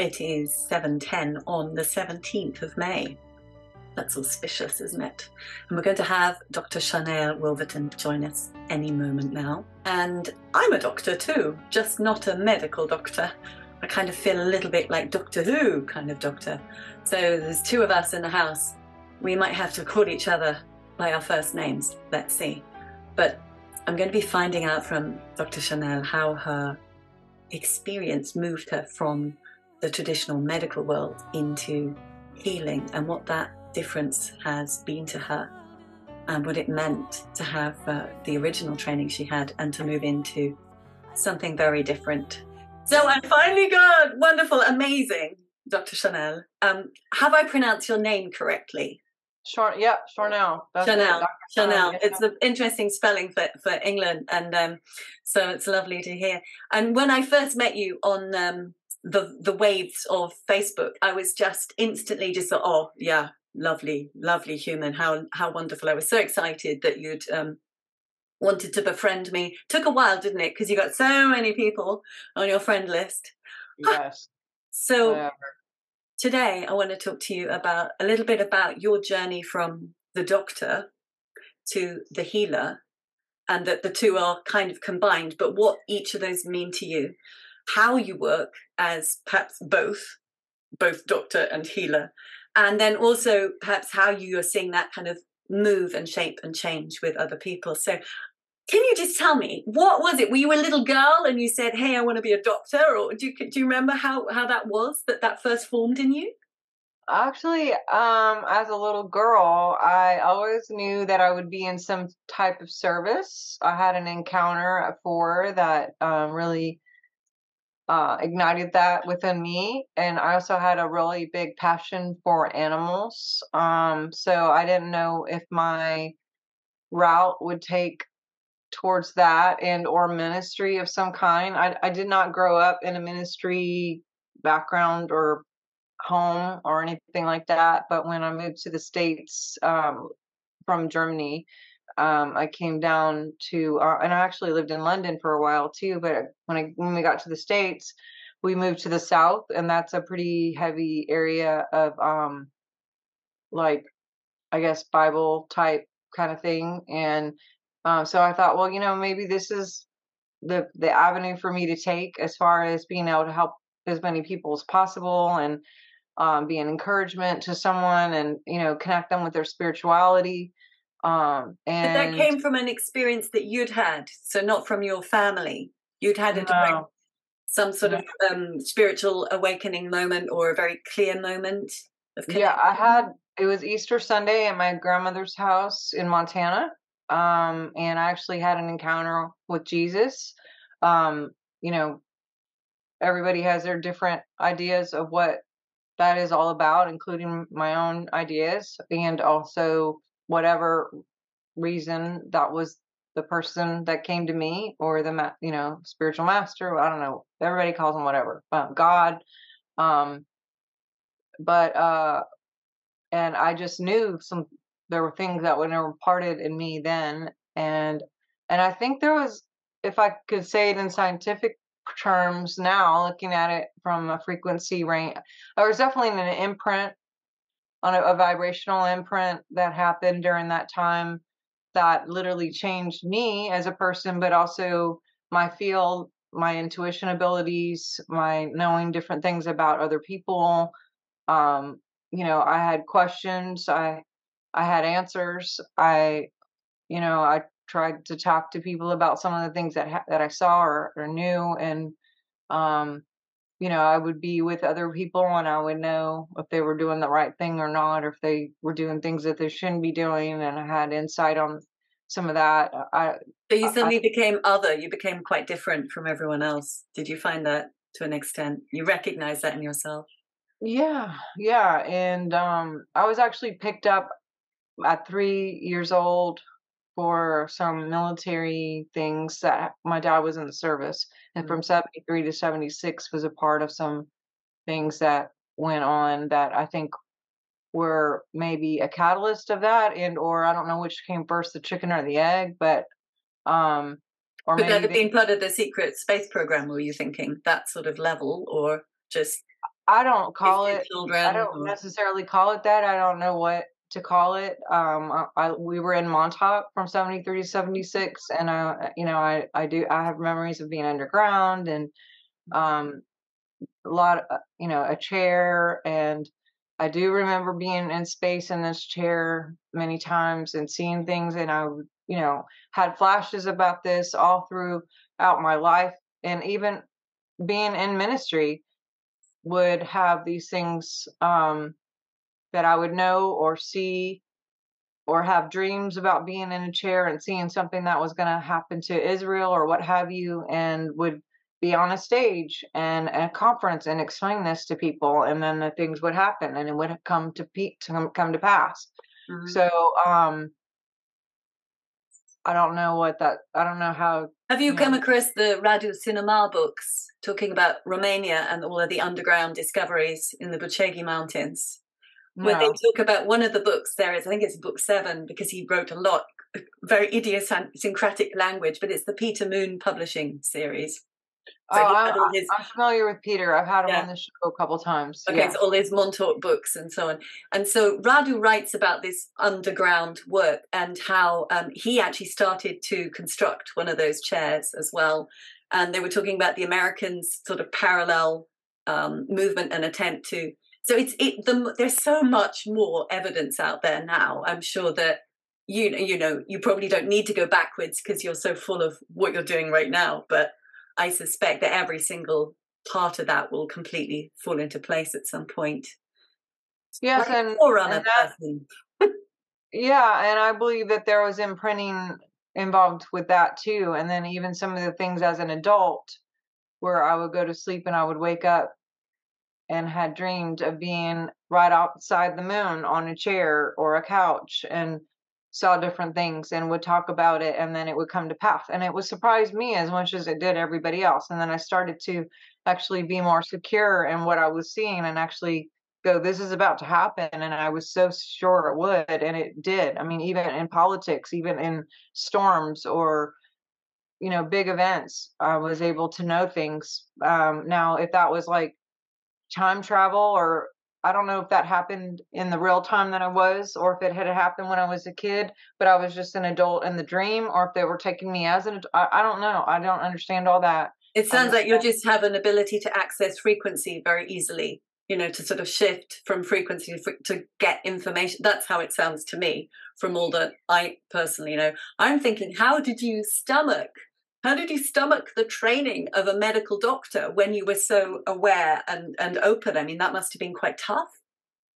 It is 7:10 on the 17th of May. That's auspicious, isn't it? And we're going to have Dr. Sharnael Wolverton join us any moment now. And I'm a doctor too, just not a medical doctor. I kind of feel a little bit like Doctor Who kind of doctor. So there's two of us in the house. We might have to call each other by our first names. Let's see. But I'm going to be finding out from Dr. Sharnael how her experience moved her from the traditional medical world into healing and what that difference has been to her and what it meant to have uh, the original training she had and to move into something very different. So I finally got wonderful, amazing, Dr. Sharnael. Um, have I pronounced your name correctly? Sure. Yeah, Sharnael. Sharnael. Sharnael. It's an interesting spelling for, for England, and um, so it's lovely to hear. And when I first met you on um, the the waves of Facebook, I was just instantly just thought, oh yeah, lovely, lovely human. How how wonderful! I was so excited that you'd um, wanted to befriend me. Took a while, didn't it? Because you got so many people on your friend list. Yes. so today, I want to talk to you about a little bit about your journey from the doctor to the healer, and that the two are kind of combined. But what each of those mean to you, how you work as perhaps both, both doctor and healer, and then also perhaps how you are seeing that kind of move and shape and change with other people. So can you just tell me what was it? Were you a little girl and you said, "Hey, I want to be a doctor," or do you do you remember how how that was that that first formed in you? Actually, um, as a little girl, I always knew that I would be in some type of service. I had an encounter at four that um, really uh, ignited that within me. And I also had a really big passion for animals. Um, so I didn't know if my route would take towards that and or ministry of some kind. I, I did not grow up in a ministry background or home or anything like that. But when I moved to the States um, from Germany, um, I came down to, uh, and I actually lived in London for a while too. But when I when we got to the states, we moved to the south, and that's a pretty heavy area of, um, like, I guess Bible type kind of thing. And uh, so I thought, well, you know, maybe this is the the avenue for me to take as far as being able to help as many people as possible and um, be an encouragement to someone and you know connect them with their spirituality um, and but that came from an experience that you'd had, so not from your family. You'd had a no. some sort of um, spiritual awakening moment or a very clear moment of connection. Yeah, I had. It was Easter Sunday at my grandmother's house in Montana, um, and I actually had an encounter with Jesus. Um, you know, everybody has their different ideas of what that is all about, including my own ideas, and also whatever reason that was the person that came to me or the you know spiritual master i don't know everybody calls him whatever god um but uh and i just knew some there were things that were imparted in me then and and i think there was if i could say it in scientific terms now looking at it from a frequency range there was definitely an imprint on a, a vibrational imprint that happened during that time that literally changed me as a person, but also my field, my intuition abilities, my knowing different things about other people. Um, you know, I had questions, I I had answers. I, you know, I tried to talk to people about some of the things that ha- that I saw or, or knew, and um, you know, I would be with other people and I would know if they were doing the right thing or not, or if they were doing things that they shouldn't be doing. And I had insight on some of that. I, so you suddenly I, became other. You became quite different from everyone else. Did you find that to an extent? You recognize that in yourself? Yeah, yeah. And um, I was actually picked up at three years old for some military things that my dad was in the service and mm-hmm. from 73 to 76 was a part of some things that went on that i think were maybe a catalyst of that and or i don't know which came first the chicken or the egg but um or could that have been part of the secret space program were you thinking that sort of level or just I don't call it. children. I don't or- necessarily call it that. I don't know what to call it. Um, I, we were in Montauk from seventy three to seventy six, and I, you know, I I do I have memories of being underground and um a lot of, uh, you know a chair and I do remember being in space in this chair many times and seeing things, and I you know had flashes about this all throughout my life, and even being in ministry would have these things um, that I would know or see or have dreams about being in a chair and seeing something that was going to happen to Israel or what have you, and would be on a stage and a conference and explain this to people, and then the things would happen and it would come to pe- to come, to pass. Mhm. So um, I don't know what that. I don't know how. Have you Yeah. come across the Radu Cinamar books talking about Romania and all of the underground discoveries in the Bucegi Mountains? Where they talk about one of the books there is, I think it's book seven, because he wrote a lot, very idiosyncratic language, but it's the Peter Moon Publishing series. So Oh, I, had all I, his- I'm familiar with Peter. I've had him Yeah. on the show a couple times. Okay, yeah. so all his Montauk books and so on. And so Radu writes about this underground work and how um, he actually started to construct one of those chairs as well. And they were talking about the Americans' sort of parallel um, movement and attempt to. So it's it. The, there's so mm-hmm. much more evidence out there now. I'm sure that you know you know you probably don't need to go backwards because you're so full of what you're doing right now. But I suspect that every single part of that will completely fall into place at some point. Yes, Like and, and that, yeah, and I believe that there was imprinting involved with that too. And then even some of the things as an adult, where I would go to sleep and I would wake up and had dreamed of being right outside the moon on a chair or a couch and saw different things and would talk about it and then it would come to pass. And it would surprise me as much as it did everybody else. And then i started to actually be more secure in what i was seeing and actually go this is about to happen and i was so sure it would and it did. I mean even in politics even in storms or you know big events i was able to know things. Um now if that was like time travel or I don't know if that happened in the real time that I was or if it had happened when I was a kid, but I was just an adult in the dream or if they were taking me as an ad- I, I don't know. I don't understand all that. It sounds like you just have an ability to access frequency very easily, you know, to sort of shift from frequency to to get information. That's how it sounds to me from all that I personally know. I'm thinking, how did you stomach? How did you stomach the training of a medical doctor when you were so aware and, and open? I mean, that must have been quite tough.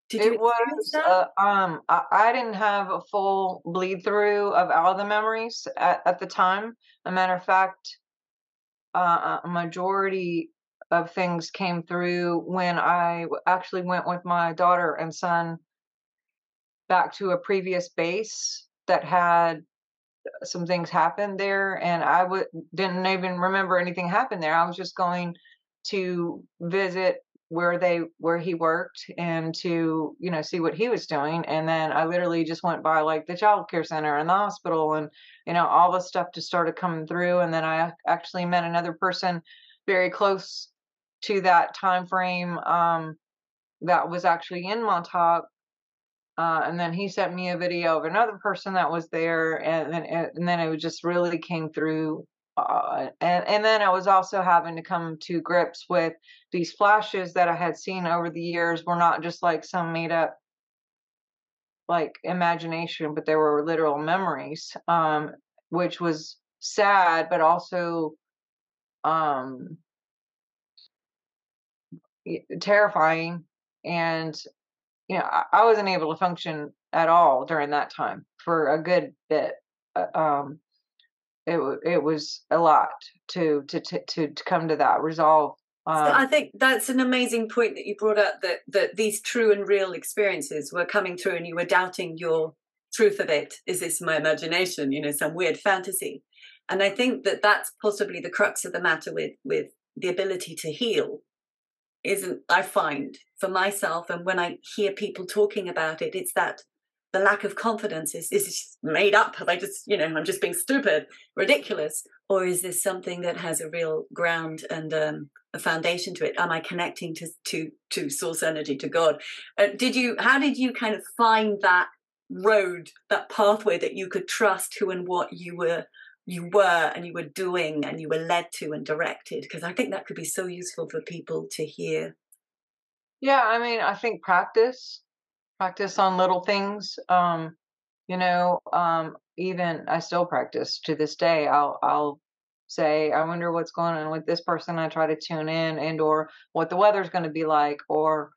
Did you it was uh, um I, I didn't have a full bleed through of all the memories at, at the time. A matter of fact, uh, a majority of things came through when I actually went with my daughter and son back to a previous base that had some things happened there and I w- didn't even remember anything happened there. I was just going to visit where they where he worked and to you know see what he was doing and then I literally just went by like the child care center and the hospital and you know all the stuff just started coming through and then I actually met another person very close to that time frame um that was actually in Montauk uh, and then he sent me a video of another person that was there, and then and then it just really came through. Uh, and and then I was also having to come to grips with these flashes that I had seen over the years were not just like some made up like imagination, but they were literal memories, um, which was sad, but also um, terrifying and you know, I, I wasn't able to function at all during that time for a good bit. Uh, um, it it was a lot to to to to, come to that resolve. So I Um, think that's an amazing point that you brought up that that these true and real experiences were coming through and you were doubting your truth of it. Is this my imagination? You know, some weird fantasy. And I think that that's possibly the crux of the matter with with the ability to heal. Isn't I find for myself and when I hear people talking about it, it's that the lack of confidence is is made up. I just you know i'm just being stupid ridiculous? Or is this something that has a real ground and um, a foundation to it? Am i connecting to to to source energy to god? Uh, did you how did you kind of find that road that pathway that you could trust who and what you were you were and you were doing and you were led to and directed because i think that could be so useful for people to hear. Yeah i mean i think practice practice on little things um you know um even i still practice to this day. I'll i'll say i wonder what's going on with this person. I try to tune in and or what the weather's going to be like or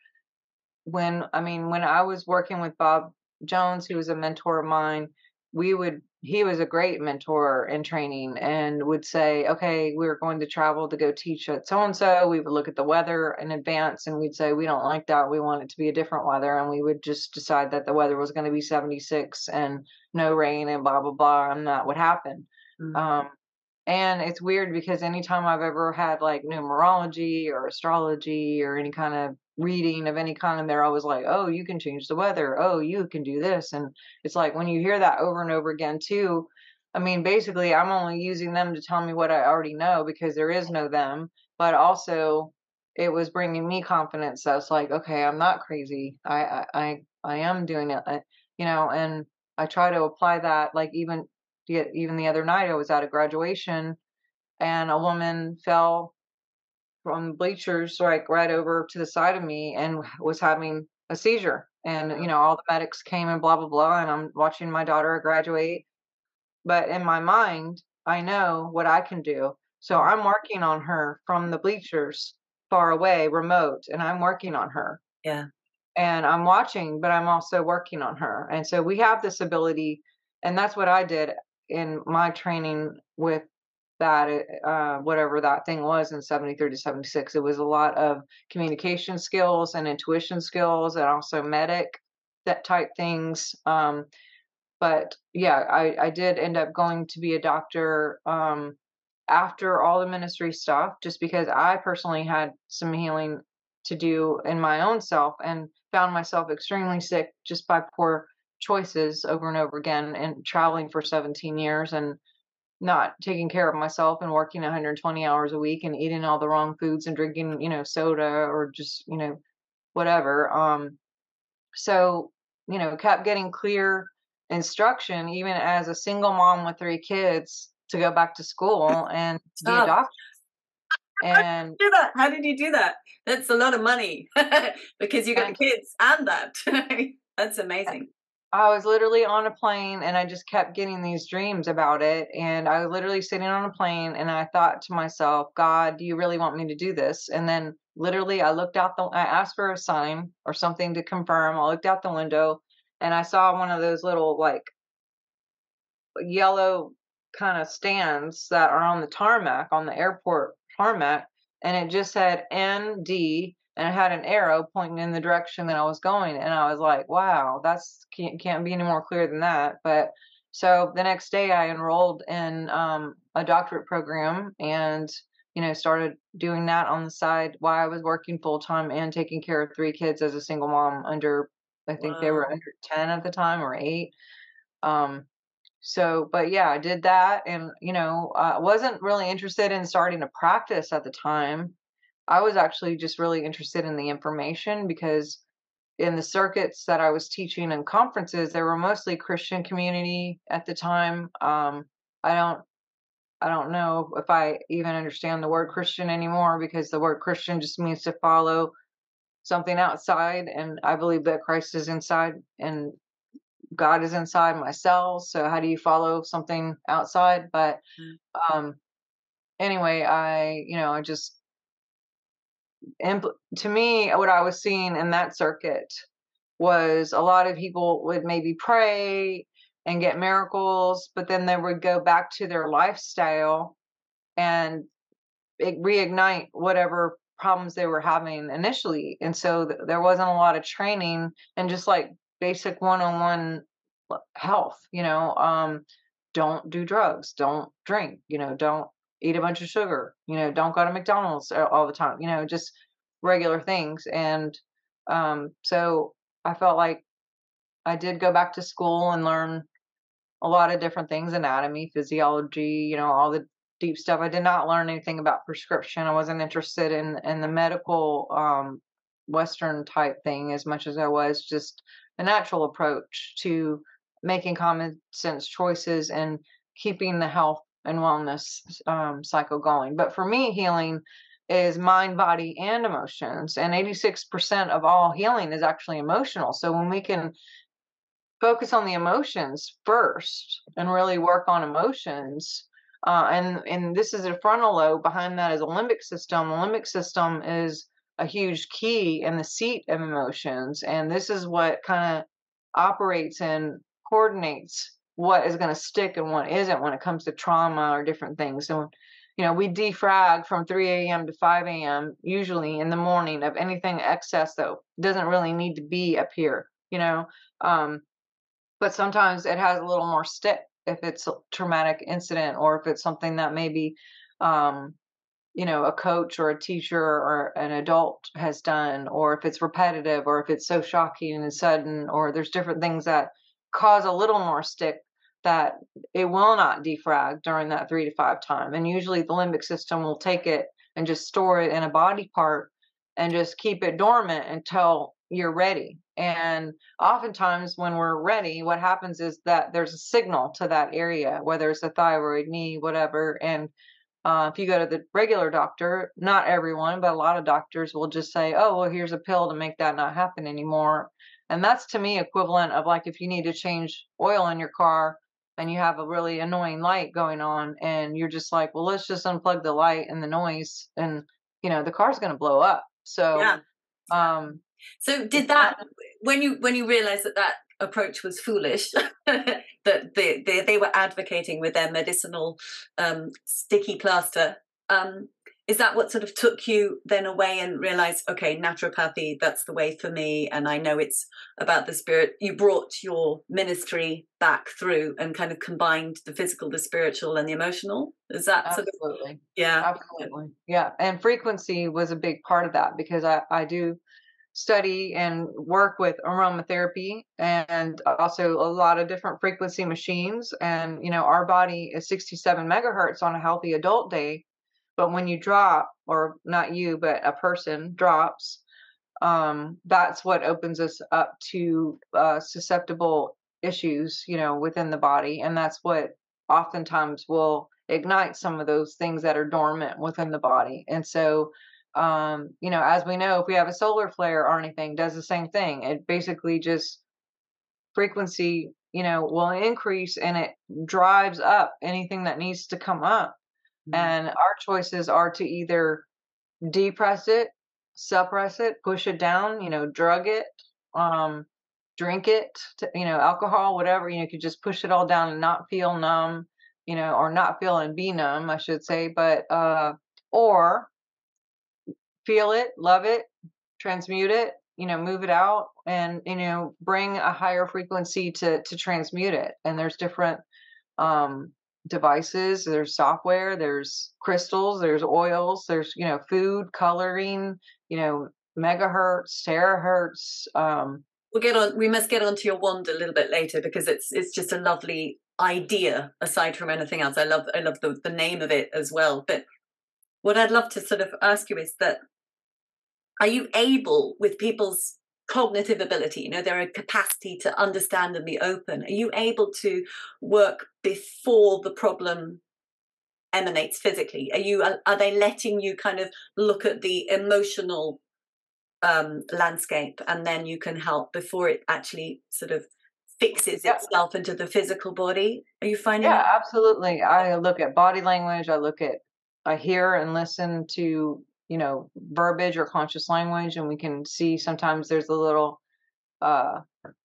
when i mean when i was working with bob jones who was a mentor of mine we would he was a great mentor in training and would say, okay, we are going to travel to go teach at so and so. We would look at the weather in advance and we'd say, we don't like that. We want it to be a different weather. And we would just decide that the weather was going to be 76 and no rain and blah, blah, blah. And that would happen. Mm-hmm. Um, and it's weird because anytime I've ever had like numerology or astrology or any kind of reading of any kind and they're always like oh you can change the weather. Oh you can do this. And it's like when you hear that over and over again too i mean basically i'm only using them to tell me what i already know because there is no them. But also it was bringing me confidence that's like okay i'm not crazy. I i i am doing it. You know and i try to apply that like even even the other night i was at a graduation and a woman fell from bleachers like right over to the side of me and was having a seizure. And you know all the medics came and blah blah blah and i'm watching my daughter graduate. But in my mind i know what i can do. So mm-hmm. i'm working on her from the bleachers far away remote and i'm working on her. Yeah. And i'm watching but i'm also working on her. And so we have this ability and that's what i did in my training with that uh, whatever that thing was in 73 to 76 it was a lot of communication skills and intuition skills and also medic that type things um, but yeah I, I did end up going to be a doctor um, after all the ministry stuff just because i personally had some healing to do in my own self and found myself extremely sick just by poor choices over and over again and traveling for 17 years and not taking care of myself and working 120 hours a week and eating all the wrong foods and drinking, you know, soda or just, you know, whatever. Um, so, you know, kept getting clear instruction, even as a single mom with three kids, to go back to school and be a doctor. And do that. How did you do that? That's a lot of money because you got kids and that. That's amazing. I was literally on a plane and I just kept getting these dreams about it. And I was literally sitting on a plane and I thought to myself, God, do you really want me to do this? And then literally I looked out the, I asked for a sign or something to confirm. I looked out the window and I saw one of those little like yellow kind of stands that are on the tarmac, on the airport tarmac. And it just said ND and I had an arrow pointing in the direction that I was going. And I was like, wow, that's can't, can't be any more clear than that. But so the next day I enrolled in um, a doctorate program and, you know, started doing that on the side while I was working full time and taking care of three kids as a single mom under, I think wow. they were under 10 at the time or eight. Um, so, but yeah, I did that. And, you know, I wasn't really interested in starting to practice at the time. I was actually just really interested in the information because in the circuits that I was teaching and conferences, there were mostly Christian community at the time. Um, I don't I don't know if I even understand the word Christian anymore because the word Christian just means to follow something outside and I believe that Christ is inside and God is inside myself. So how do you follow something outside? But mm. um anyway, I you know, I just and to me, what I was seeing in that circuit was a lot of people would maybe pray and get miracles, but then they would go back to their lifestyle and reignite whatever problems they were having initially. And so th- there wasn't a lot of training and just like basic one on one health, you know, um, don't do drugs, don't drink, you know, don't eat a bunch of sugar, you know, don't go to McDonald's all the time, you know, just regular things. And um, so I felt like I did go back to school and learn a lot of different things anatomy, physiology, you know, all the deep stuff. I did not learn anything about prescription. I wasn't interested in in the medical um, Western type thing as much as I was just a natural approach to making common sense choices and keeping the health and wellness um, cycle going. But for me, healing is mind, body, and emotions. And 86% of all healing is actually emotional. So when we can focus on the emotions first and really work on emotions, uh, and and this is a frontal lobe. Behind that is a limbic system. The limbic system is a huge key and the seat of emotions, and this is what kind of operates and coordinates what is going to stick and what isn't when it comes to trauma or different things. So you know, we defrag from 3 a.m. to 5 a.m. usually in the morning of anything excess that doesn't really need to be up here, you know. Um, but sometimes it has a little more stick if it's a traumatic incident or if it's something that maybe, um, you know, a coach or a teacher or an adult has done, or if it's repetitive, or if it's so shocking and sudden, or there's different things that cause a little more stick that it will not defrag during that three to five time. And usually the limbic system will take it and just store it in a body part and just keep it dormant until you're ready. And oftentimes, when we're ready, what happens is that there's a signal to that area, whether it's a thyroid, knee, whatever. And uh, if you go to the regular doctor, not everyone, but a lot of doctors will just say, oh, well, here's a pill to make that not happen anymore. And that's to me equivalent of like if you need to change oil in your car and you have a really annoying light going on and you're just like well let's just unplug the light and the noise and you know the car's going to blow up so yeah. um so did that when you when you realized that that approach was foolish that they, they they were advocating with their medicinal um sticky plaster um is that what sort of took you then away and realized okay naturopathy that's the way for me and i know it's about the spirit you brought your ministry back through and kind of combined the physical the spiritual and the emotional? Is that absolutely sort of, yeah. Absolutely. Yeah and frequency was a big part of that because i i do study and work with aromatherapy and also a lot of different frequency machines and you know our body is 67 megahertz on a healthy adult day but when you drop, or not you, but a person drops, um, that's what opens us up to uh, susceptible issues, you know, within the body. And that's what oftentimes will ignite some of those things that are dormant within the body. And so, um, you know, as we know, if we have a solar flare or anything, does the same thing. It basically just frequency, you know, will increase and it drives up anything that needs to come up. Mm-hmm. And our choices are to either depress it, suppress it, push it down, you know, drug it, um, drink it, to, you know, alcohol, whatever, you know, you could just push it all down and not feel numb, you know, or not feel and be numb, I should say, but, uh, or feel it, love it, transmute it, you know, move it out and, you know, bring a higher frequency to, to transmute it. And there's different, um, devices there's software there's crystals there's oils there's you know food coloring you know megahertz terahertz um we'll get on we must get onto your wand a little bit later because it's it's just a lovely idea aside from anything else. I love i love the, the name of it as well. But what i'd love to sort of ask you is that are you able with people's cognitive ability you know their capacity to understand and be open. Are you able to work before the problem emanates physically? Are you are, they letting you kind of look at the emotional um, landscape and then you can help before it actually sort of fixes yeah. itself into the physical body? Are you finding yeah absolutely. I look at body language i look at i hear and listen to you know verbiage or conscious language and we can see sometimes there's a little uh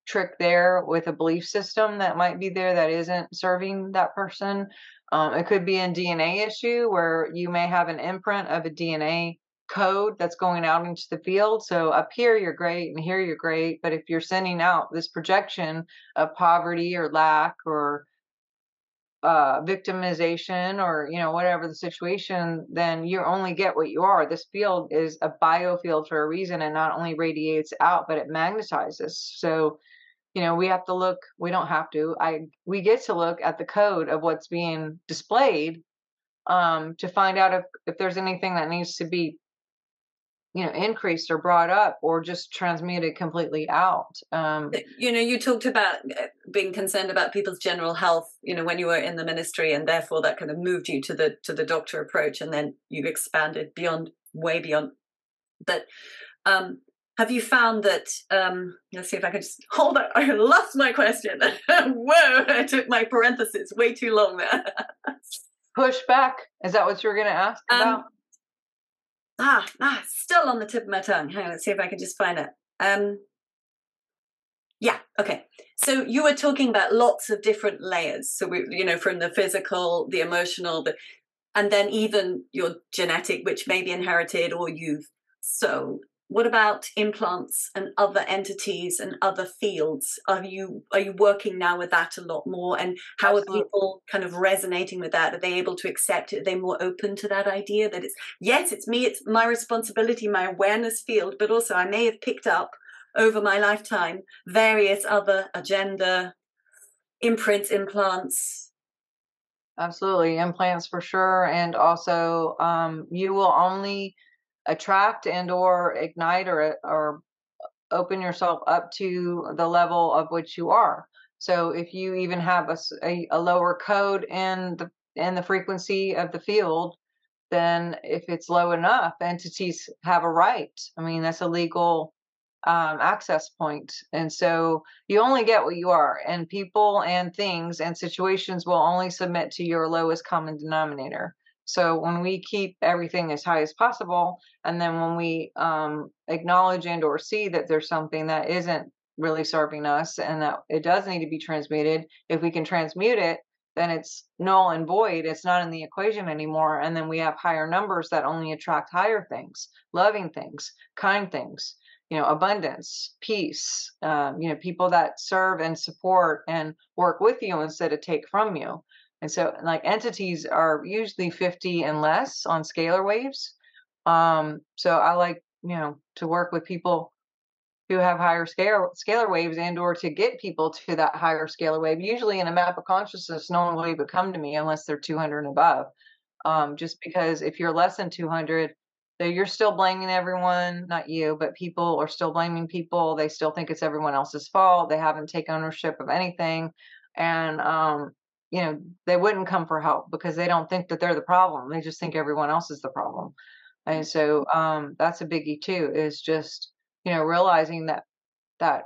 trick there with a belief system that might be there that isn't serving that person. Um, it could be a dna issue where you may have an imprint of a dna code that's going out into the field. So up here you're great and here you're great but if you're sending out this projection of poverty or lack or uh, victimization or you know whatever the situation then you only get what you are. This field is a biofield for a reason and not only radiates out but it magnetizes. So you know we have to look we don't have to i we get to look at the code of what's being displayed um, to find out if if there's anything that needs to be you know increased or brought up or just transmuted completely out um, you know you talked about uh, being concerned about people's general health you know when you were in the ministry and therefore that kind of moved you to the to the doctor approach and then you expanded beyond way beyond that. Um have you found that um let's see if i can just hold on i lost my question. Whoa i took my parenthesis way too long there. Push back is that what you were going to ask um, about ah ah still on the tip of my tongue. Hang on let's see if i can just find it. Um yeah okay. So you were talking about lots of different layers. So we you know from the physical the emotional the and then even your genetic which may be inherited or you've so what about implants and other entities and other fields? Are you are you working now with that a lot more? And how Absolutely. are people kind of resonating with that? Are they able to accept it? Are they more open to that idea that it's yes it's me it's my responsibility my awareness field but also i may have picked up over my lifetime various other agenda imprints implants? Absolutely implants for sure and also um, you will only attract and or ignite or or open yourself up to the level of which you are. So if you even have a, a, a, lower code in the in the frequency of the field then if it's low enough entities have a right. I mean that's a legal um, access point. And so you only get what you are and people and things and situations will only submit to your lowest common denominator so when we keep everything as high as possible, and then when we um, acknowledge and or see that there's something that isn't really serving us and that it does need to be transmuted, if we can transmute it, then it's null and void. It's not in the equation anymore. And then we have higher numbers that only attract higher things, loving things, kind things, you know, abundance, peace, um, you know, people that serve and support and work with you instead of take from you. And so, like entities are usually 50 and less on scalar waves. Um, so I like, you know, to work with people who have higher scale scalar waves and or to get people to that higher scalar wave. Usually in a map of consciousness, no one will even come to me unless they're 200 and above. Um, just because if you're less than 200, you're still blaming everyone, not you, but people are still blaming people. They still think it's everyone else's fault. They haven't taken ownership of anything. And um, you know they wouldn't come for help because they don't think that they're the problem they just think everyone else is the problem. And so um, that's a biggie too is just you know realizing that that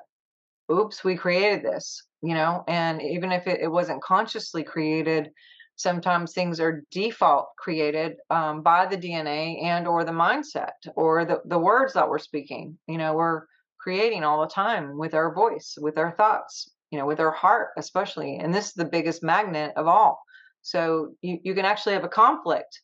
oops we created this you know? And even if it, it wasn't consciously created sometimes things are default created um, by the dna and or the mindset or the, the words that we're speaking you know we're creating all the time with our voice with our thoughts you know, with our heart, especially. And this is the biggest magnet of all. So you, you can actually have a conflict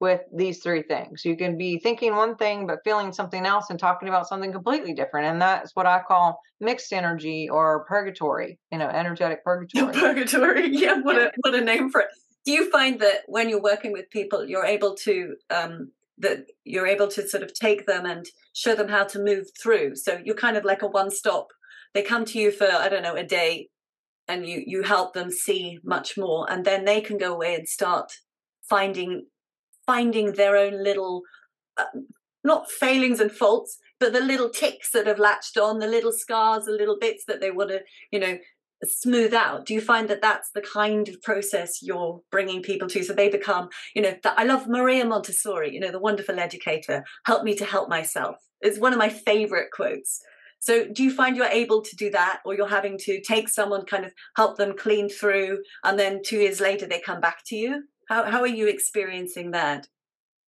with these three things. You can be thinking one thing but feeling something else and talking about something completely different. And that's what I call mixed energy or purgatory, you know, energetic purgatory. purgatory. Yeah, what a what a name for it. Do you find that when you're working with people you're able to um that you're able to sort of take them and show them how to move through. So you're kind of like a one-stop they come to you for i don't know a day and you you help them see much more and then they can go away and start finding finding their own little uh, not failings and faults but the little ticks that have latched on the little scars the little bits that they want to you know smooth out. Do you find that that's the kind of process you're bringing people to? So they become you know i love maria montessori you know the wonderful educator help me to help myself it's one of my favorite quotes so, do you find you're able to do that, or you're having to take someone, kind of help them clean through, and then two years later they come back to you? How how are you experiencing that?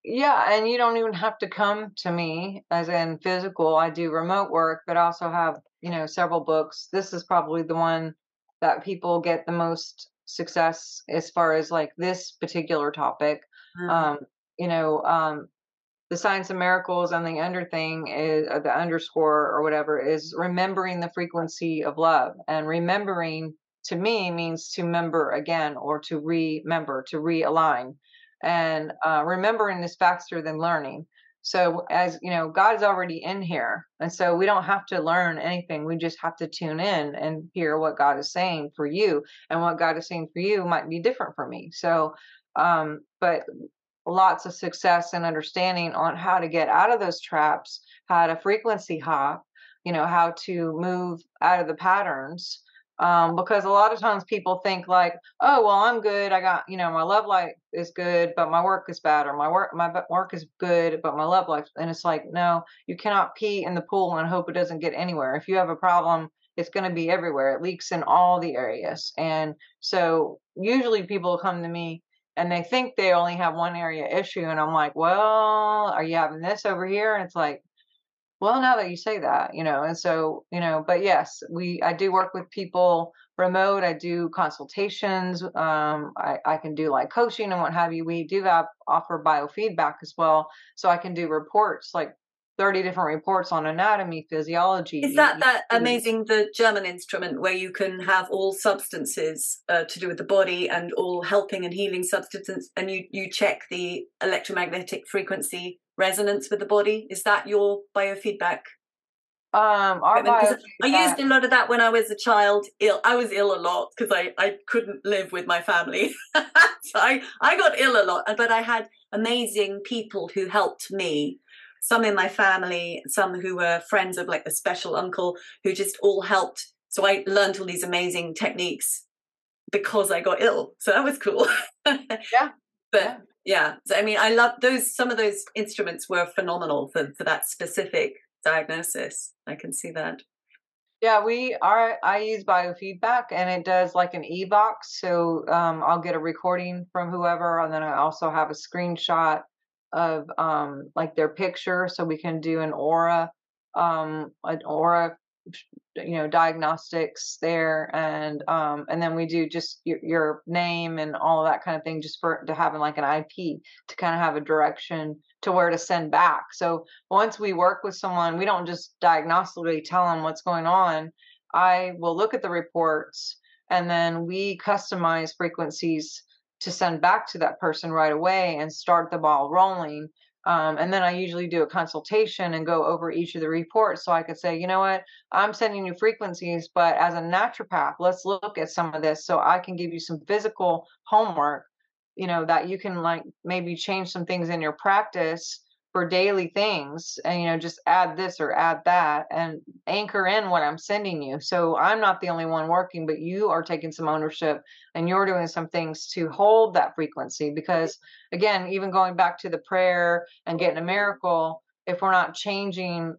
Yeah, and you don't even have to come to me as in physical. I do remote work, but also have you know several books. This is probably the one that people get the most success as far as like this particular topic. Mm-hmm. Um, you know, um, the science of miracles and the under thing is uh, the underscore or whatever is remembering the frequency of love and remembering to me means to member again or to remember to realign and uh, remembering is faster than learning So as you know, God's already in here. And so we don't have to learn anything. We just have to tune in and hear what God is saying for you. And what God is saying for you might be different for me. So um, but lots of success and understanding on how to get out of those traps, how to frequency hop, you know, how to move out of the patterns um, because a lot of times people think like, oh, well, I'm good. I got, you know, my love life is good, but my work is bad, or my work, my work is good, but my love life. And it's like, no, you cannot pee in the pool and hope it doesn't get anywhere. If you have a problem, it's going to be everywhere. It leaks in all the areas. And so usually people come to me and they think they only have one area issue. And I'm like, well, are you having this over here? And it's like, well, now that you say that, you know, and so, you know, but yes, we, I do work with people remote. I do consultations. Um, I, I can do like coaching and what have you. We do have offer biofeedback as well. So I can do reports like 30 different reports on anatomy, physiology. Is that that amazing, the German instrument where you can have all substances uh, to do with the body and all helping and healing substances and you, you check the electromagnetic frequency resonance with the body? Is that your biofeedback? Um, our biofeedback... I used a lot of that when I was a child. Ill, I was ill a lot because I I couldn't live with my family, so I I got ill a lot. But I had amazing people who helped me. Some in my family, some who were friends of like the special uncle who just all helped. So I learned all these amazing techniques because I got ill. So that was cool. yeah. But yeah yeah so, i mean i love those some of those instruments were phenomenal for, for that specific diagnosis i can see that yeah we are i use biofeedback and it does like an e-box so um, i'll get a recording from whoever and then i also have a screenshot of um, like their picture so we can do an aura um, an aura you know diagnostics there and um and then we do just your, your name and all of that kind of thing just for to having like an ip to kind of have a direction to where to send back. So once we work with someone we don't just diagnostically tell them what's going on. I will look at the reports and then we customize frequencies to send back to that person right away and start the ball rolling um, and then I usually do a consultation and go over each of the reports so I could say, you know what, I'm sending you frequencies, but as a naturopath, let's look at some of this so I can give you some physical homework, you know, that you can like maybe change some things in your practice for daily things and you know just add this or add that and anchor in what i'm sending you. So i'm not the only one working but you are taking some ownership and you're doing some things to hold that frequency because again even going back to the prayer and getting a miracle if we're not changing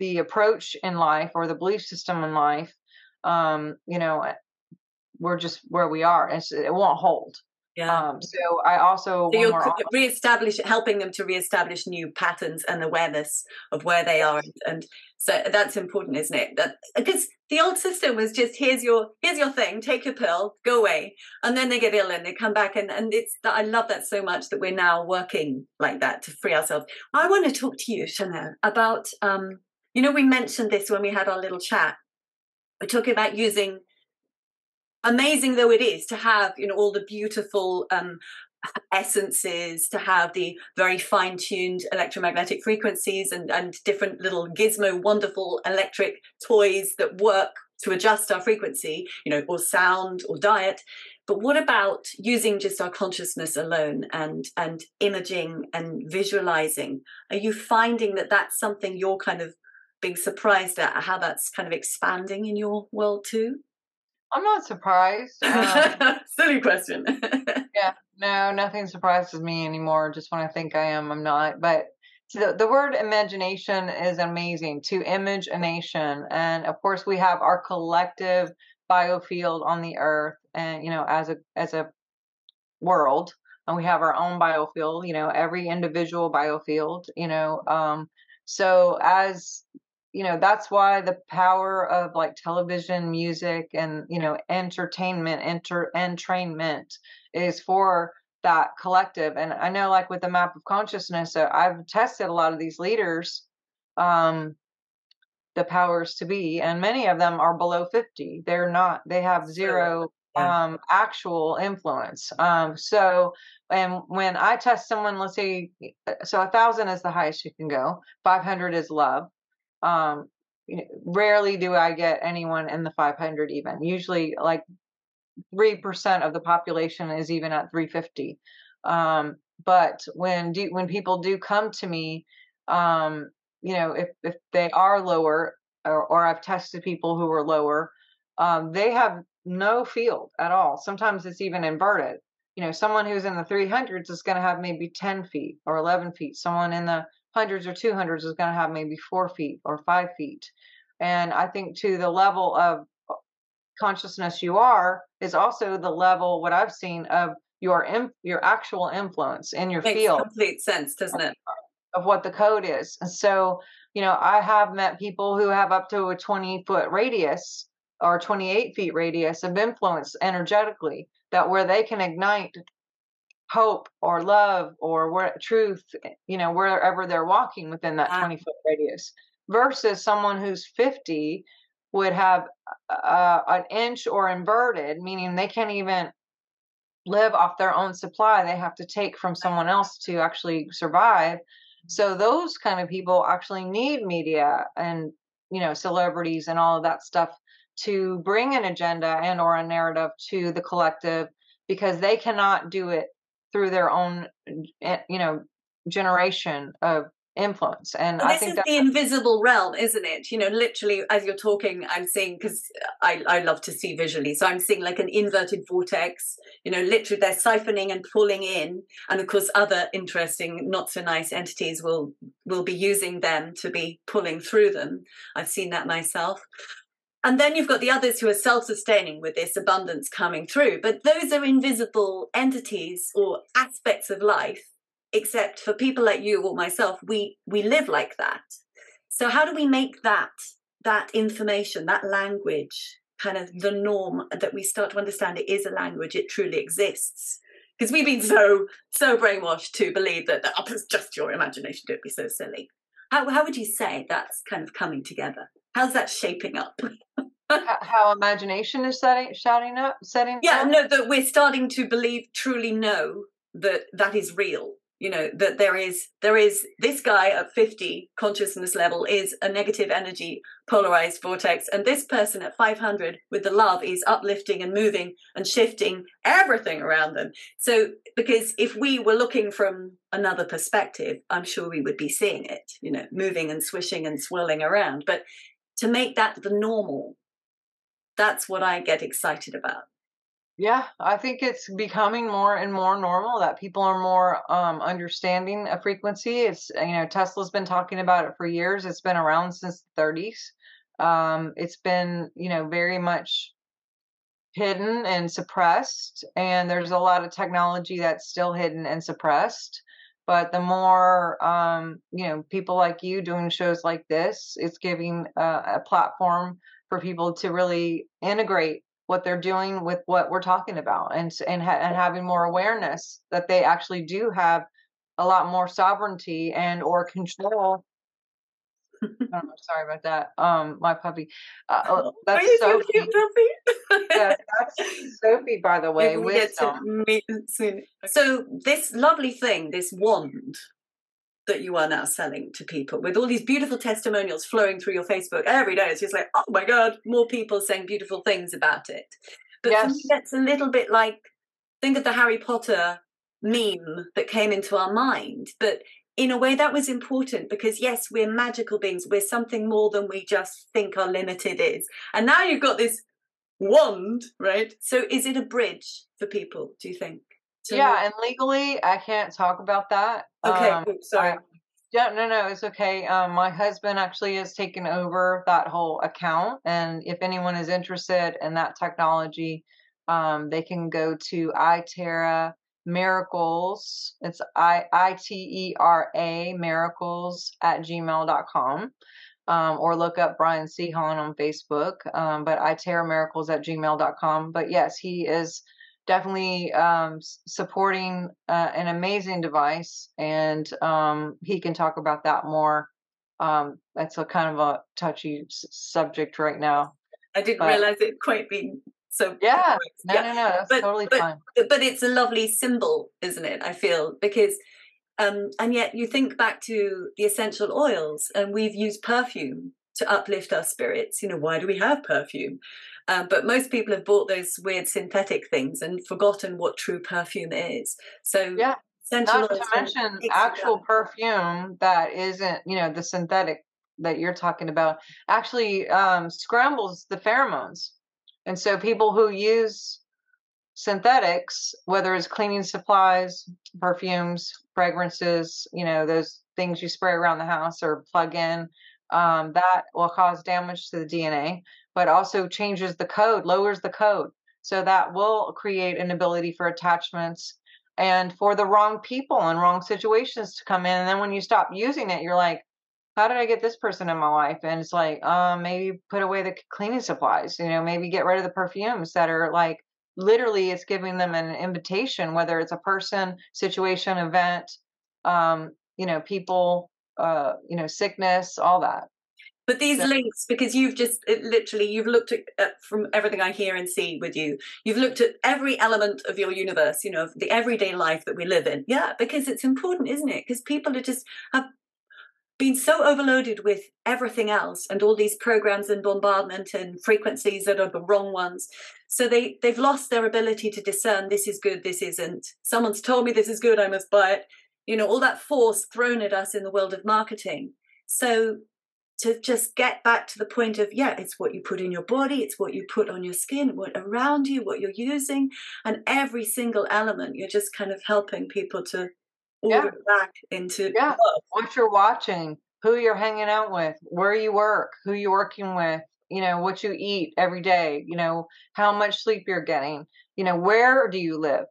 the approach in life or the belief system in life um you know we're just where we are. It's, it won't hold yeah. Um, so I also so you're reestablish helping them to reestablish new patterns and awareness of where they are, and so that's important, isn't it? That because the old system was just here's your here's your thing, take your pill, go away, and then they get ill and they come back, and and it's that I love that so much that we're now working like that to free ourselves. I want to talk to you, Sharnael, about um, you know we mentioned this when we had our little chat. We're talking about using amazing though it is to have you know all the beautiful um, essences to have the very fine-tuned electromagnetic frequencies and, and different little gizmo wonderful electric toys that work to adjust our frequency you know or sound or diet. But what about using just our consciousness alone and and imaging and visualizing? Are you finding that that's something you're kind of being surprised at how that's kind of expanding in your world too I'm not surprised. Um, Silly question. yeah, no, nothing surprises me anymore. Just when I think I am, I'm not. But the, the word imagination is amazing to image a nation. And of course, we have our collective biofield on the earth and, you know, as a, as a world and we have our own biofield, you know, every individual biofield, you know, um, so as you know that's why the power of like television music and you know entertainment enter entrainment is for that collective and i know like with the map of consciousness i've tested a lot of these leaders um the powers to be and many of them are below 50 they're not they have zero yeah. um, actual influence. Um, so, and when I test someone, let's say, so a thousand is the highest you can go, 500 is love. Um, rarely do I get anyone in the 500 even. Usually, like 3% of the population is even at 350. Um, but when do, when people do come to me, um, you know, if, if they are lower, or, or I've tested people who are lower, um, they have no field at all. Sometimes it's even inverted. You know, someone who's in the 300s is going to have maybe 10 feet or 11 feet. Someone in the hundreds or 200s is going to have maybe four feet or five feet. And I think to the level of uh, consciousness you are is also the level what I've seen of your your actual influence in your field. Makes field. Complete sense, doesn't it? Of what the code is. And so, you know, I have met people who have up to a 20 foot radius or 28 feet radius of influence energetically that where they can ignite hope or love or where, truth, you know, wherever they're walking within that 20 foot radius versus someone who's 50 would have uh, an inch or inverted, meaning they can't even live off their own supply. They have to take from someone else to actually survive. So those kind of people actually need media and you know celebrities and all of that stuff to bring an agenda and or a narrative to the collective because they cannot do it through their own eh, you know generation of influence and well, i think is the invisible realm isn't it? You know literally as you're talking i'm seeing because I, I love to see visually so i'm seeing like an inverted vortex you know literally they're siphoning and pulling in and of course other interesting not so nice entities will will be using them to be pulling through them. I've seen that myself and then you've got the others who are self sustaining with this abundance coming through. But those are invisible entities or aspects of life, except for people like you or myself, we, we live like that. So, how do we make that, that information, that language, kind of the norm that we start to understand it is a language, it truly exists? Because we've been so, so brainwashed to believe that, that oh, it's just your imagination, don't be so silly. How, how would you say that's kind of coming together? How's that shaping up? how imagination is setting shouting up setting yeah up? no that we're starting to believe truly know that that is real you know that there is there is this guy at 50 consciousness level is a negative energy polarized vortex and this person at 500 with the love is uplifting and moving and shifting everything around them so because if we were looking from another perspective i'm sure we would be seeing it you know moving and swishing and swirling around but to make that the normal that's what I get excited about. Yeah, I think it's becoming more and more normal that people are more um, understanding a frequency. It's you know Tesla's been talking about it for years. It's been around since the 30s. Um, it's been you know very much hidden and suppressed, and there's a lot of technology that's still hidden and suppressed. But the more um, you know, people like you doing shows like this, it's giving uh, a platform for people to really integrate what they're doing with what we're talking about and and, ha- and having more awareness that they actually do have a lot more sovereignty and or control oh, sorry about that. Um, my puppy. Uh, oh, that's Sophie. puppy? yeah, that's Sophie, by the way. We get to meet soon. So this lovely thing, this wand, that you are now selling to people with all these beautiful testimonials flowing through your Facebook every day. It's just like, oh my God, more people saying beautiful things about it. But yes. me, that's a little bit like think of the Harry Potter meme that came into our mind. But in a way, that was important because, yes, we're magical beings. We're something more than we just think our limited is. And now you've got this wand, right? So is it a bridge for people, do you think? yeah, and legally, I can't talk about that. Okay, um, sorry. I, yeah, no, no, it's okay. Um, my husband actually has taken over that whole account, and if anyone is interested in that technology, um, they can go to iTera Miracles. It's I I T E R A Miracles at gmail.com. Um, or look up Brian Sehon on Facebook. Um, but iTera Miracles at gmail.com. But yes, he is definitely um, supporting uh, an amazing device, and um, he can talk about that more. Um, that's a kind of a touchy s- subject right now. I didn't but, realize it quite been So yeah, no, yeah. no, no, that's but, totally but, fine. But it's a lovely symbol, isn't it? I feel because, um, and yet you think back to the essential oils, and we've used perfume to uplift our spirits. You know, why do we have perfume? Um, but most people have bought those weird synthetic things and forgotten what true perfume is. So yeah, not to mention actual perfume that isn't, you know, the synthetic that you're talking about actually um, scrambles the pheromones. And so people who use synthetics, whether it's cleaning supplies, perfumes, fragrances, you know, those things you spray around the house or plug in, um, that will cause damage to the DNA, but also changes the code, lowers the code. So that will create an ability for attachments and for the wrong people and wrong situations to come in. And then when you stop using it, you're like, how did I get this person in my life? And it's like, um, maybe put away the cleaning supplies, you know, maybe get rid of the perfumes that are like literally it's giving them an invitation, whether it's a person, situation, event, um, you know, people, uh, you know, sickness, all that. But these so, links, because you've just literally you've looked at, at, from everything I hear and see with you, you've looked at every element of your universe, you know, of the everyday life that we live in. Yeah, because it's important, isn't it? Because people are just have been so overloaded with everything else and all these programs and bombardment and frequencies that are the wrong ones. So they they've lost their ability to discern this is good this isn't. Someone's told me this is good i must buy it. You know all that force thrown at us in the world of marketing. So to just get back to the point of yeah it's what you put in your body it's what you put on your skin what around you what you're using and every single element you're just kind of helping people to yeah. back into yeah. Love. what you're watching, who you're hanging out with, where you work, who you're working with, you know, what you eat every day, you know, how much sleep you're getting, you know, where do you live?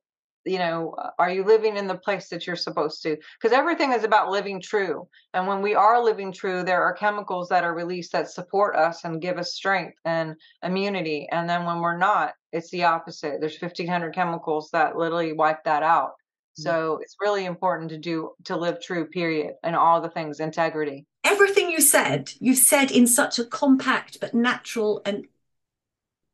You know, uh, are you living in the place that you're supposed to? Because everything is about living true. And when we are living true, there are chemicals that are released that support us and give us strength and immunity. And then when we're not, it's the opposite. There's 1500 chemicals that literally wipe that out. So it's really important to do to live true, period, and all the things, integrity. Everything you said, you said in such a compact but natural and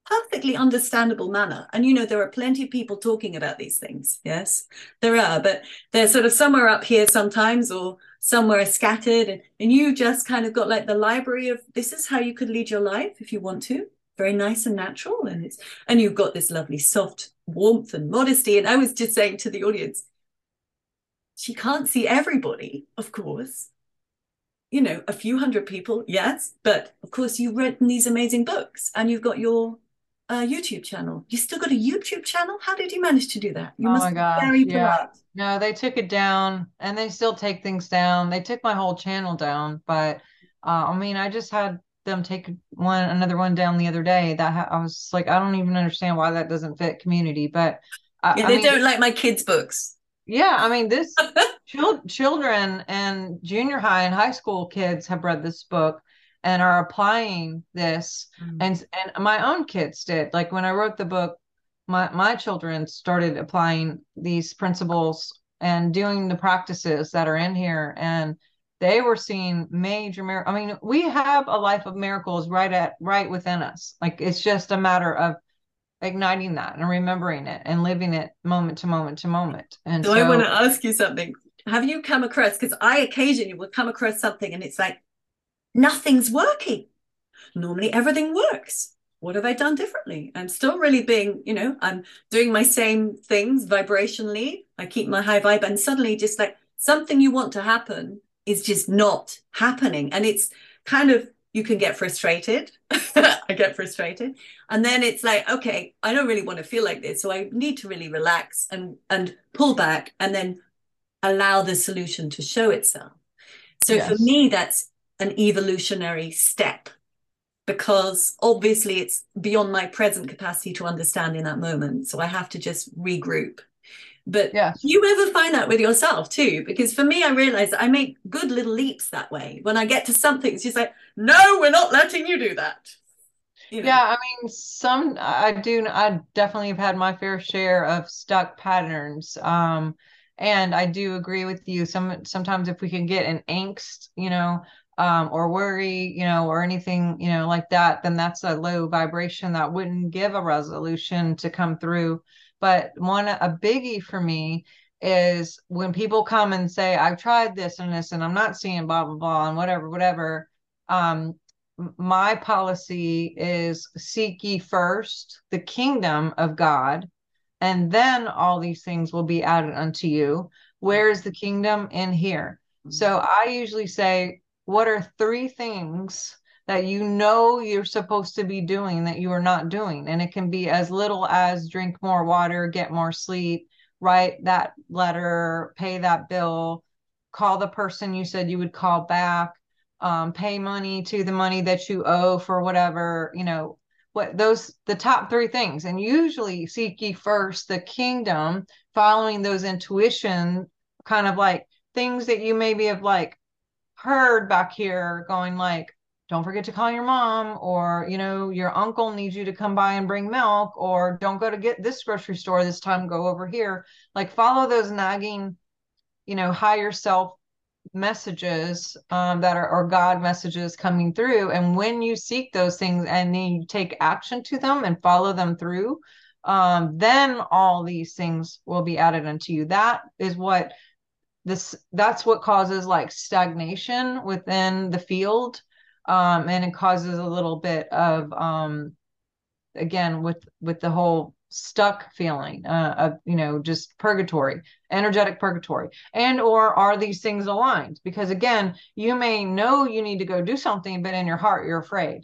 perfectly understandable manner. And you know, there are plenty of people talking about these things. Yes, there are, but they're sort of somewhere up here sometimes or somewhere scattered. And, and you just kind of got like the library of this is how you could lead your life if you want to. Very nice and natural. And it's and you've got this lovely soft warmth and modesty. And I was just saying to the audience, she can't see everybody, of course. You know, a few hundred people, yes, but of course you've written these amazing books and you've got your uh, YouTube channel. You still got a YouTube channel? How did you manage to do that? You oh must my gosh, very polite. Yeah. No, they took it down and they still take things down. They took my whole channel down, but uh, I mean, I just had them take one another one down the other day that ha- I was like, I don't even understand why that doesn't fit community, but uh, yeah, they I mean, don't like my kids' books yeah i mean this chil- children and junior high and high school kids have read this book and are applying this mm-hmm. and and my own kids did like when i wrote the book my my children started applying these principles and doing the practices that are in here and they were seeing major mir- i mean we have a life of miracles right at right within us like it's just a matter of igniting that and remembering it and living it moment to moment to moment. And so, so I want to ask you something. Have you come across because I occasionally will come across something and it's like nothing's working. Normally everything works. What have I done differently? I'm still really being, you know, I'm doing my same things vibrationally. I keep my high vibe, and suddenly just like something you want to happen is just not happening. And it's kind of you can get frustrated. I get frustrated. And then it's like, okay, I don't really want to feel like this. So I need to really relax and and pull back and then allow the solution to show itself. So yes. for me, that's an evolutionary step because obviously it's beyond my present capacity to understand in that moment. So I have to just regroup but yeah. you ever find that with yourself too? Because for me, I realize I make good little leaps that way. When I get to something, it's just like, no, we're not letting you do that. You know? Yeah, I mean, some I do. I definitely have had my fair share of stuck patterns. Um, and I do agree with you. Some sometimes if we can get an angst, you know, um, or worry, you know, or anything, you know, like that, then that's a low vibration that wouldn't give a resolution to come through. But one, a biggie for me is when people come and say, I've tried this and this and I'm not seeing blah, blah, blah, and whatever, whatever. Um, my policy is seek ye first the kingdom of God, and then all these things will be added unto you. Where is the kingdom? In here. So I usually say, what are three things that you know you're supposed to be doing that you are not doing? And it can be as little as drink more water, get more sleep, write that letter, pay that bill, call the person you said you would call back, um, pay money to the money that you owe for whatever, you know, what those the top three things. And usually seek ye first the kingdom, following those intuition kind of like things that you maybe have like heard back here going like don't forget to call your mom or you know your uncle needs you to come by and bring milk or don't go to get this grocery store this time go over here. Like follow those nagging you know higher self messages um, that are or god messages coming through. And when you seek those things and then you take action to them and follow them through um, then all these things will be added unto you. That is what this that's what causes like stagnation within the field um, and it causes a little bit of um, again with with the whole stuck feeling uh, of you know just purgatory energetic purgatory and or are these things aligned? Because again you may know you need to go do something but in your heart you're afraid.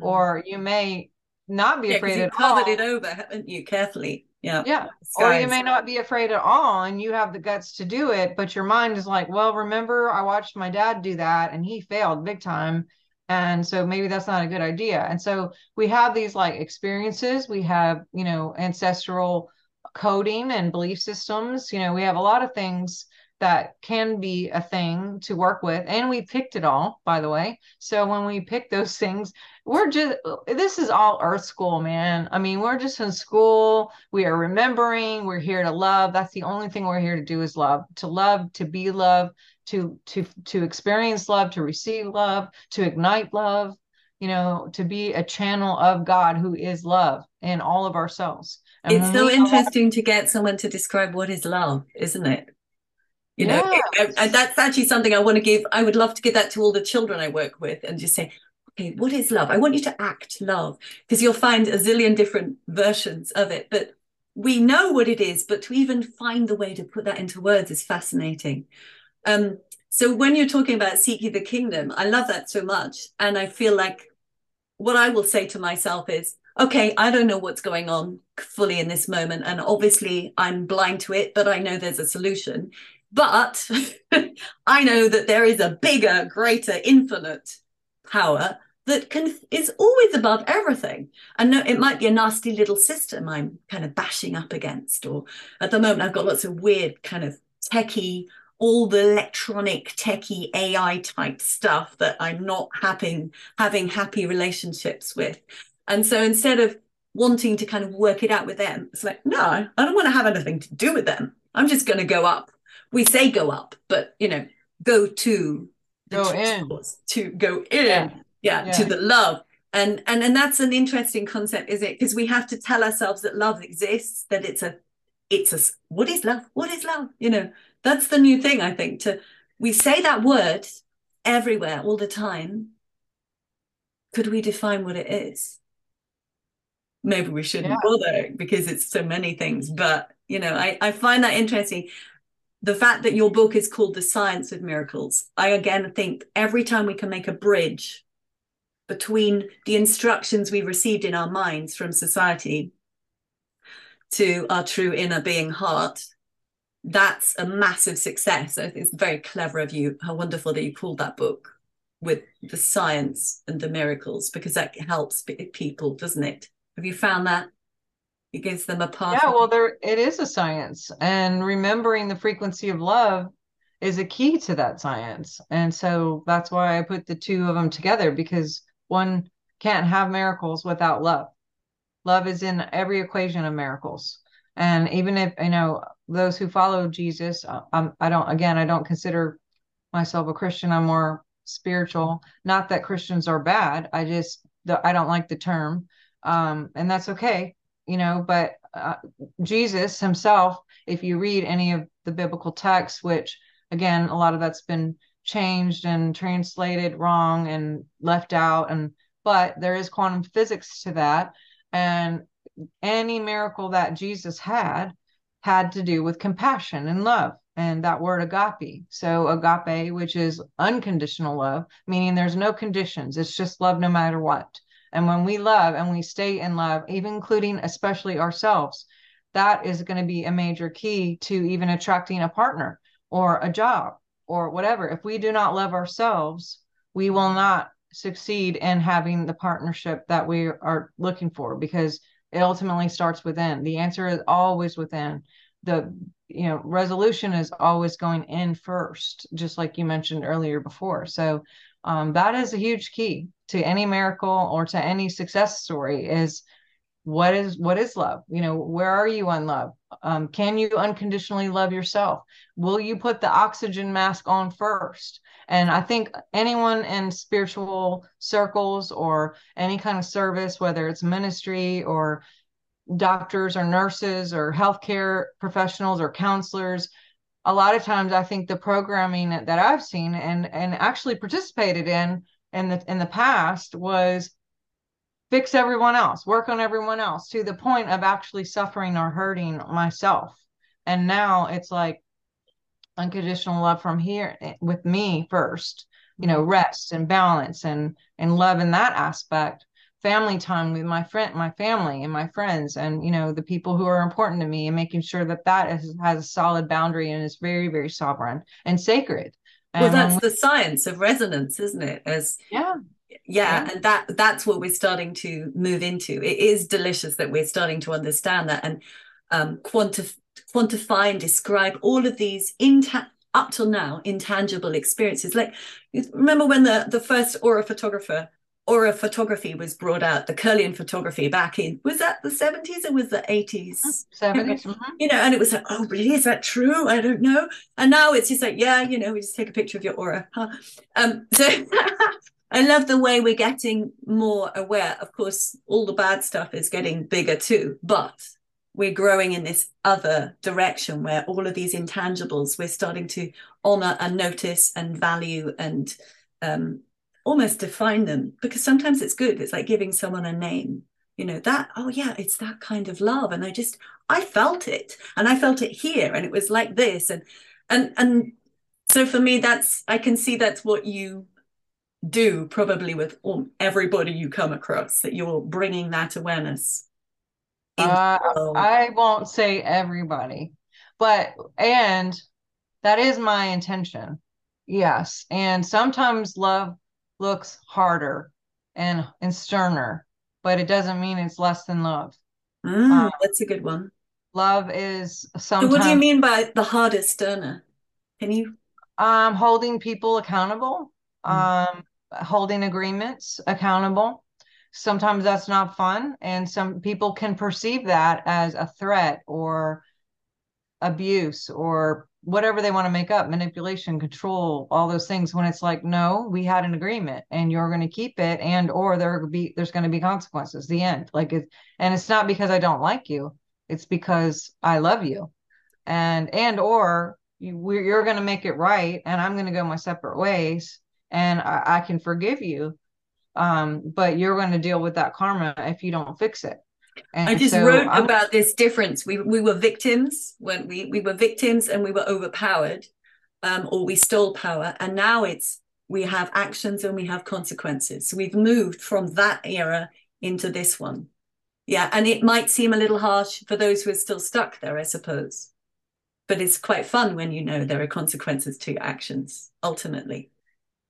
Mm-hmm. or you may not be yeah, afraid at all. covered it over haven't you carefully? Yeah. Yeah. Or you may not be afraid at all and you have the guts to do it but your mind is like well remember i watched my dad do that and he failed big time and so maybe that's not a good idea. And so we have these like experiences. We have you know ancestral coding and belief systems. You know we have a lot of things that can be a thing to work with. And we picked it all by the way. So when we pick those things we're just this is all earth school man. I mean we're just in school. We are remembering. We're here to love. That's the only thing we're here to do is love to love to be love to to to experience love to receive love to ignite love you know to be a channel of god who is love in all of ourselves and it's so interesting to get someone to describe what is love isn't it? You know and that's actually something i want to give i would love to give that to all the children i work with and just say okay what is love? I want you to act love because you'll find a zillion different versions of it but we know what it is but to even find the way to put that into words is fascinating um, so when you're talking about seeking the kingdom i love that so much. And i feel like what i will say to myself is okay i don't know what's going on fully in this moment. And obviously i'm blind to it but i know there's a solution. But I know that there is a bigger, greater, infinite power that can is always above everything. And no, it might be a nasty little system I'm kind of bashing up against, or at the moment I've got lots of weird kind of techie, all the electronic techie AI type stuff that I'm not having having happy relationships with. And so instead of wanting to kind of work it out with them, it's like, no, I don't want to have anything to do with them. I'm just going to go up we say go up, but you know, go to go in to go in, yeah. Yeah, yeah, to the love. And and and that's an interesting concept, is it? Because we have to tell ourselves that love exists, that it's a it's a what is love? What is love? You know, that's the new thing, I think. To we say that word everywhere all the time. Could we define what it is? Maybe we shouldn't yeah. bother because it's so many things, but you know, I, I find that interesting the fact that your book is called The Science of Miracles, I again think every time we can make a bridge between the instructions we received in our minds from society to our true inner being heart, that's a massive success. I think it's very clever of you. How wonderful that you called that book with the science and the miracles, because that helps people, doesn't it? Have you found that? it gives them a path. Yeah, well, there it is a science, and remembering the frequency of love is a key to that science. And so that's why I put the two of them together because one can't have miracles without love. Love is in every equation of miracles. And even if you know those who follow Jesus, uh, I'm, I don't again I don't consider myself a Christian. I'm more spiritual. Not that Christians are bad. I just the, I don't like the term, um, and that's okay, you know. But uh, Jesus Himself, if you read any of the biblical texts, which again a lot of that's been changed and translated wrong and left out, and but there is quantum physics to that, and any miracle that Jesus had had to do with compassion and love and that word agape. So agape, which is unconditional love, meaning there's no conditions. It's just love no matter what. And when we love and we stay in love, even including especially ourselves, that is going to be a major key to even attracting a partner or a job or whatever. If we do not love ourselves, we will not succeed in having the partnership that we are looking for because it ultimately starts within. The answer is always within. The you know resolution is always going in first, just like you mentioned earlier before. So um, that is a huge key to any miracle or to any success story is what is what is love you know where are you on love um, can you unconditionally love yourself? Will you put the oxygen mask on first? And i think anyone in spiritual circles or any kind of service whether it's ministry or doctors or nurses or healthcare professionals or counselors a lot of times i think the programming that i've seen and and actually participated in in the in the past was fix everyone else, work on everyone else to the point of actually suffering or hurting myself. And now it's like unconditional love from here eh, with me first, you know, mm-hmm. rest and balance and and love in that aspect, family time with my friend, my family and my friends and you know the people who are important to me and making sure that that is, has a solid boundary and is very very sovereign and sacred. Well, that's the science of resonance, isn't it? As yeah, yeah, yeah, and that that's what we're starting to move into. It is delicious that we're starting to understand that and um, quantif- quantify and describe all of these inta- up till now intangible experiences. Like remember when the the first aura photographer aura photography was brought out the Kirlian photography back in was that the 70s or was the 80s 70s mm-hmm. you know and it was like oh really? Is that true? I don't know. And now it's just like yeah you know we just take a picture of your aura. Huh? um so I love the way we're getting more aware. Of course, all the bad stuff is getting bigger too, but we're growing in this other direction where all of these intangibles we're starting to honor and notice and value and um, almost define them because sometimes it's good. It's like giving someone a name. You know that oh yeah, it's that kind of love, and I just I felt it, and I felt it here, and it was like this, and and and so for me that's I can see that's what you do probably with everybody you come across that you're bringing that awareness uh, i won't say everybody but and that is my intention yes. And sometimes love looks harder and and sterner but it doesn't mean it's less than love. Mm, um, that's a good one. love is sometimes so what do you mean by the hardest sterner? Can you um holding people accountable. Mm. um holding agreements accountable. Sometimes that's not fun, and some people can perceive that as a threat or abuse or whatever they want to make up manipulation control all those things when it's like no we had an agreement and you're going to keep it and or there be there's going to be consequences the end like it and it's not because i don't like you it's because i love you and and or you, you're going to make it right and i'm going to go my separate ways and I, I can forgive you. Um, but you're going to deal with that karma if you don't fix it. And I just so wrote I'm, about this difference. We we were victims when we we were victims and we were overpowered, um, or we stole power, and now it's we have actions and we have consequences. So we've moved from that era into this one. Yeah, and it might seem a little harsh for those who are still stuck there, I suppose. But it's quite fun when you know there are consequences to your actions ultimately.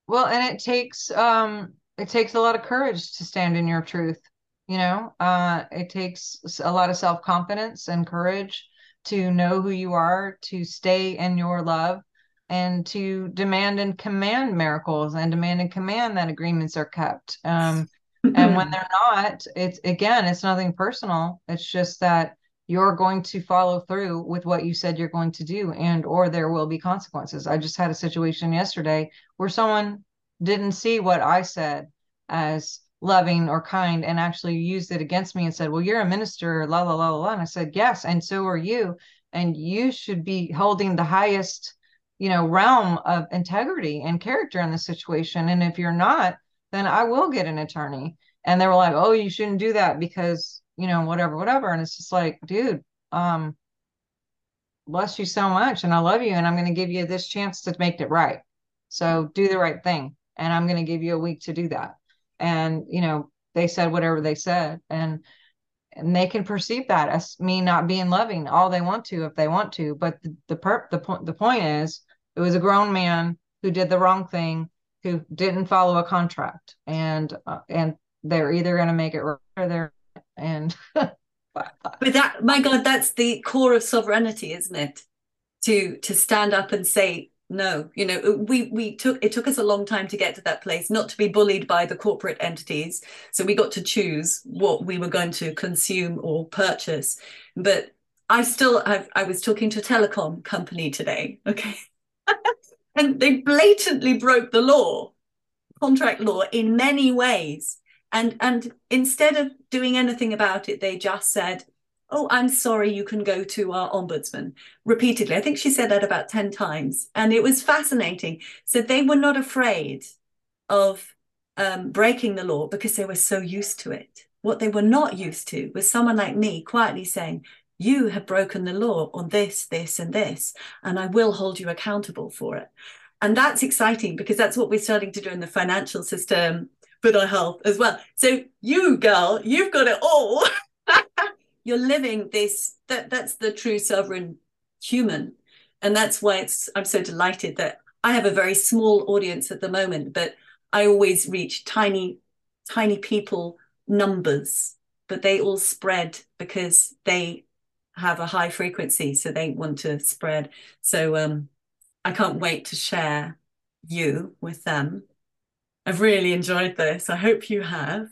Well, and it takes um it takes a lot of courage to stand in your truth. You know, uh, it takes a lot of self confidence and courage to know who you are, to stay in your love, and to demand and command miracles and demand and command that agreements are kept. Um, and when they're not, it's again, it's nothing personal. It's just that you're going to follow through with what you said you're going to do and or there will be consequences i just had a situation yesterday where someone didn't see what I said as loving or kind and actually used it against me and said, Well, you're a minister, la, la, la, la. And I said, Yes. And so are you. And you should be holding the highest, you know, realm of integrity and character in the situation. And if you're not, then I will get an attorney. And they were like, Oh, you shouldn't do that because, you know, whatever, whatever. And it's just like, dude, um, bless you so much. And I love you. And I'm going to give you this chance to make it right. So do the right thing. And I'm going to give you a week to do that and you know they said whatever they said and and they can perceive that as me not being loving all they want to if they want to but the the, per- the point the point is it was a grown man who did the wrong thing who didn't follow a contract and uh, and they're either going to make it right or they're and but that my god that's the core of sovereignty isn't it? To to stand up and say no you know we we took it took us a long time to get to that place not to be bullied by the corporate entities. So we got to choose what we were going to consume or purchase. But i still I've, i was talking to a telecom company today okay? And they blatantly broke the law contract law in many ways and and instead of doing anything about it they just said oh, I'm sorry, you can go to our ombudsman repeatedly. I think she said that about 10 times. And it was fascinating. So they were not afraid of um, breaking the law because they were so used to it. What they were not used to was someone like me quietly saying, you have broken the law on this, this, and this, and I will hold you accountable for it. And that's exciting because that's what we're starting to do in the financial system, but our health as well. So you, girl, you've got it all. you're living this that that's the true sovereign human and that's why it's i'm so delighted that i have a very small audience at the moment but i always reach tiny tiny people numbers but they all spread because they have a high frequency so they want to spread so um i can't wait to share you with them i've really enjoyed this i hope you have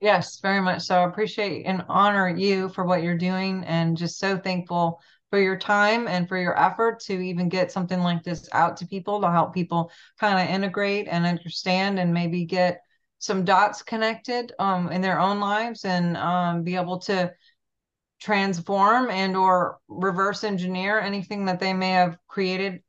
Yes, very much so. I appreciate and honor you for what you're doing and just so thankful for your time and for your effort to even get something like this out to people to help people kind of integrate and understand and maybe get some dots connected um, in their own lives and um, be able to transform and or reverse engineer anything that they may have created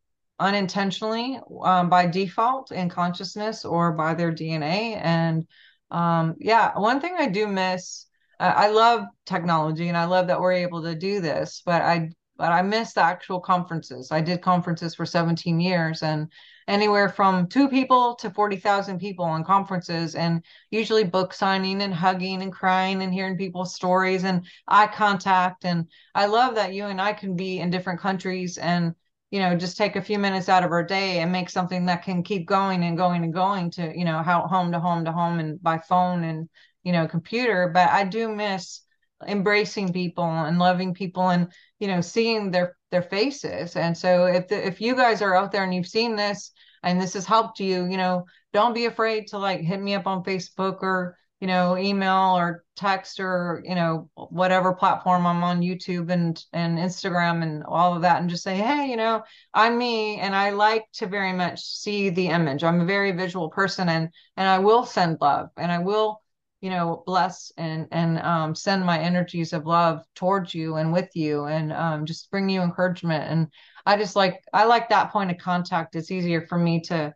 unintentionally um, by default in consciousness or by their DNA and um, yeah, one thing I do miss, uh, I love technology and I love that we're able to do this, but I but I miss the actual conferences. I did conferences for 17 years and anywhere from two people to 40,000 people on conferences and usually book signing and hugging and crying and hearing people's stories and eye contact. And I love that you and I can be in different countries and you know just take a few minutes out of our day and make something that can keep going and going and going to you know how home to home to home and by phone and you know computer. But i do miss embracing people and loving people and you know seeing their their faces. And so if the, if you guys are out there and you've seen this and this has helped you you know don't be afraid to like hit me up on facebook or you know, email or text or, you know, whatever platform I'm on YouTube and and Instagram and all of that and just say, hey, you know, I'm me and I like to very much see the image. I'm a very visual person and and I will send love and I will, you know, bless and and um, send my energies of love towards you and with you and um, just bring you encouragement. And I just like I like that point of contact. It's easier for me to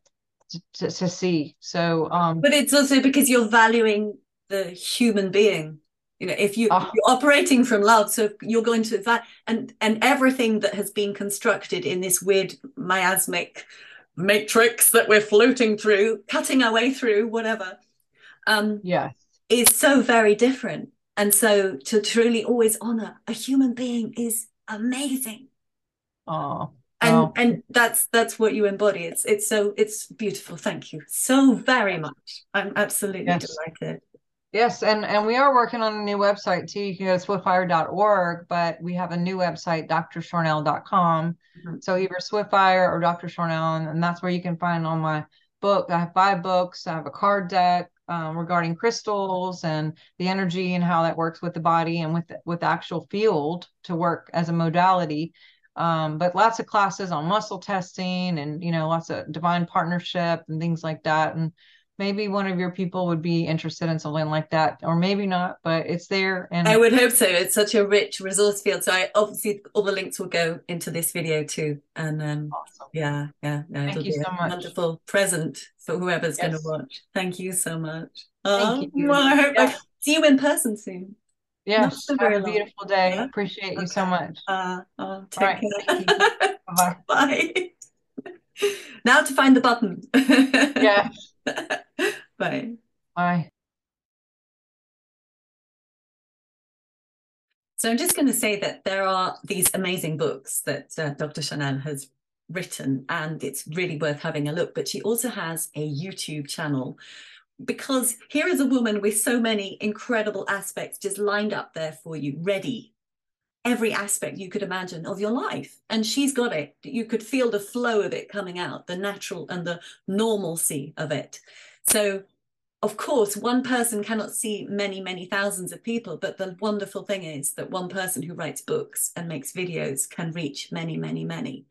to, to see. So, um, but it's also because you're valuing the human being. You know, if you, oh. you're operating from love, so you're going to that, and and everything that has been constructed in this weird miasmic matrix that we're floating through, cutting our way through, whatever. Um, yes, is so very different. And so to truly always honor a human being is amazing. Oh, and oh. and that's that's what you embody. It's it's so it's beautiful. Thank you so very much. I'm absolutely yes. delighted. Yes and and we are working on a new website too. You can go to swiftfire.org but we have a new website drsharnael.com mm-hmm. so either swiftfire or dr sharnael and, and, that's where you can find all my book. I have five books. I have a card deck um, regarding crystals and the energy and how that works with the body and with with the actual field to work as a modality Um, but lots of classes on muscle testing and you know lots of divine partnership and things like that. And maybe one of your people would be interested in something like that or maybe not but it's there and i would hope so it's such a rich resource field so i obviously all the links will go into this video too and um awesome. yeah yeah no, thank you so much wonderful present for whoever's yes. going to watch thank you so much thank you. well i hope yeah. i see you in person soon yes so have a beautiful day yeah? appreciate you so much uh, oh, take right. care bye bye now to find the button yeah Bye. Bye. So I'm just going to say that there are these amazing books that uh, Dr. Sharnael has written, and it's really worth having a look. But she also has a YouTube channel because here is a woman with so many incredible aspects just lined up there for you, ready. Every aspect you could imagine of your life. And she's got it. You could feel the flow of it coming out, the natural and the normalcy of it. So, of course, one person cannot see many, many thousands of people. But the wonderful thing is that one person who writes books and makes videos can reach many, many, many.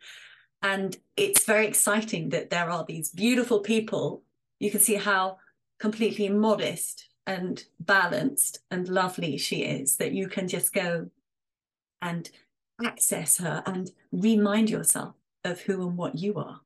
And it's very exciting that there are these beautiful people. You can see how completely modest and balanced and lovely she is, that you can just go and access her and remind yourself of who and what you are.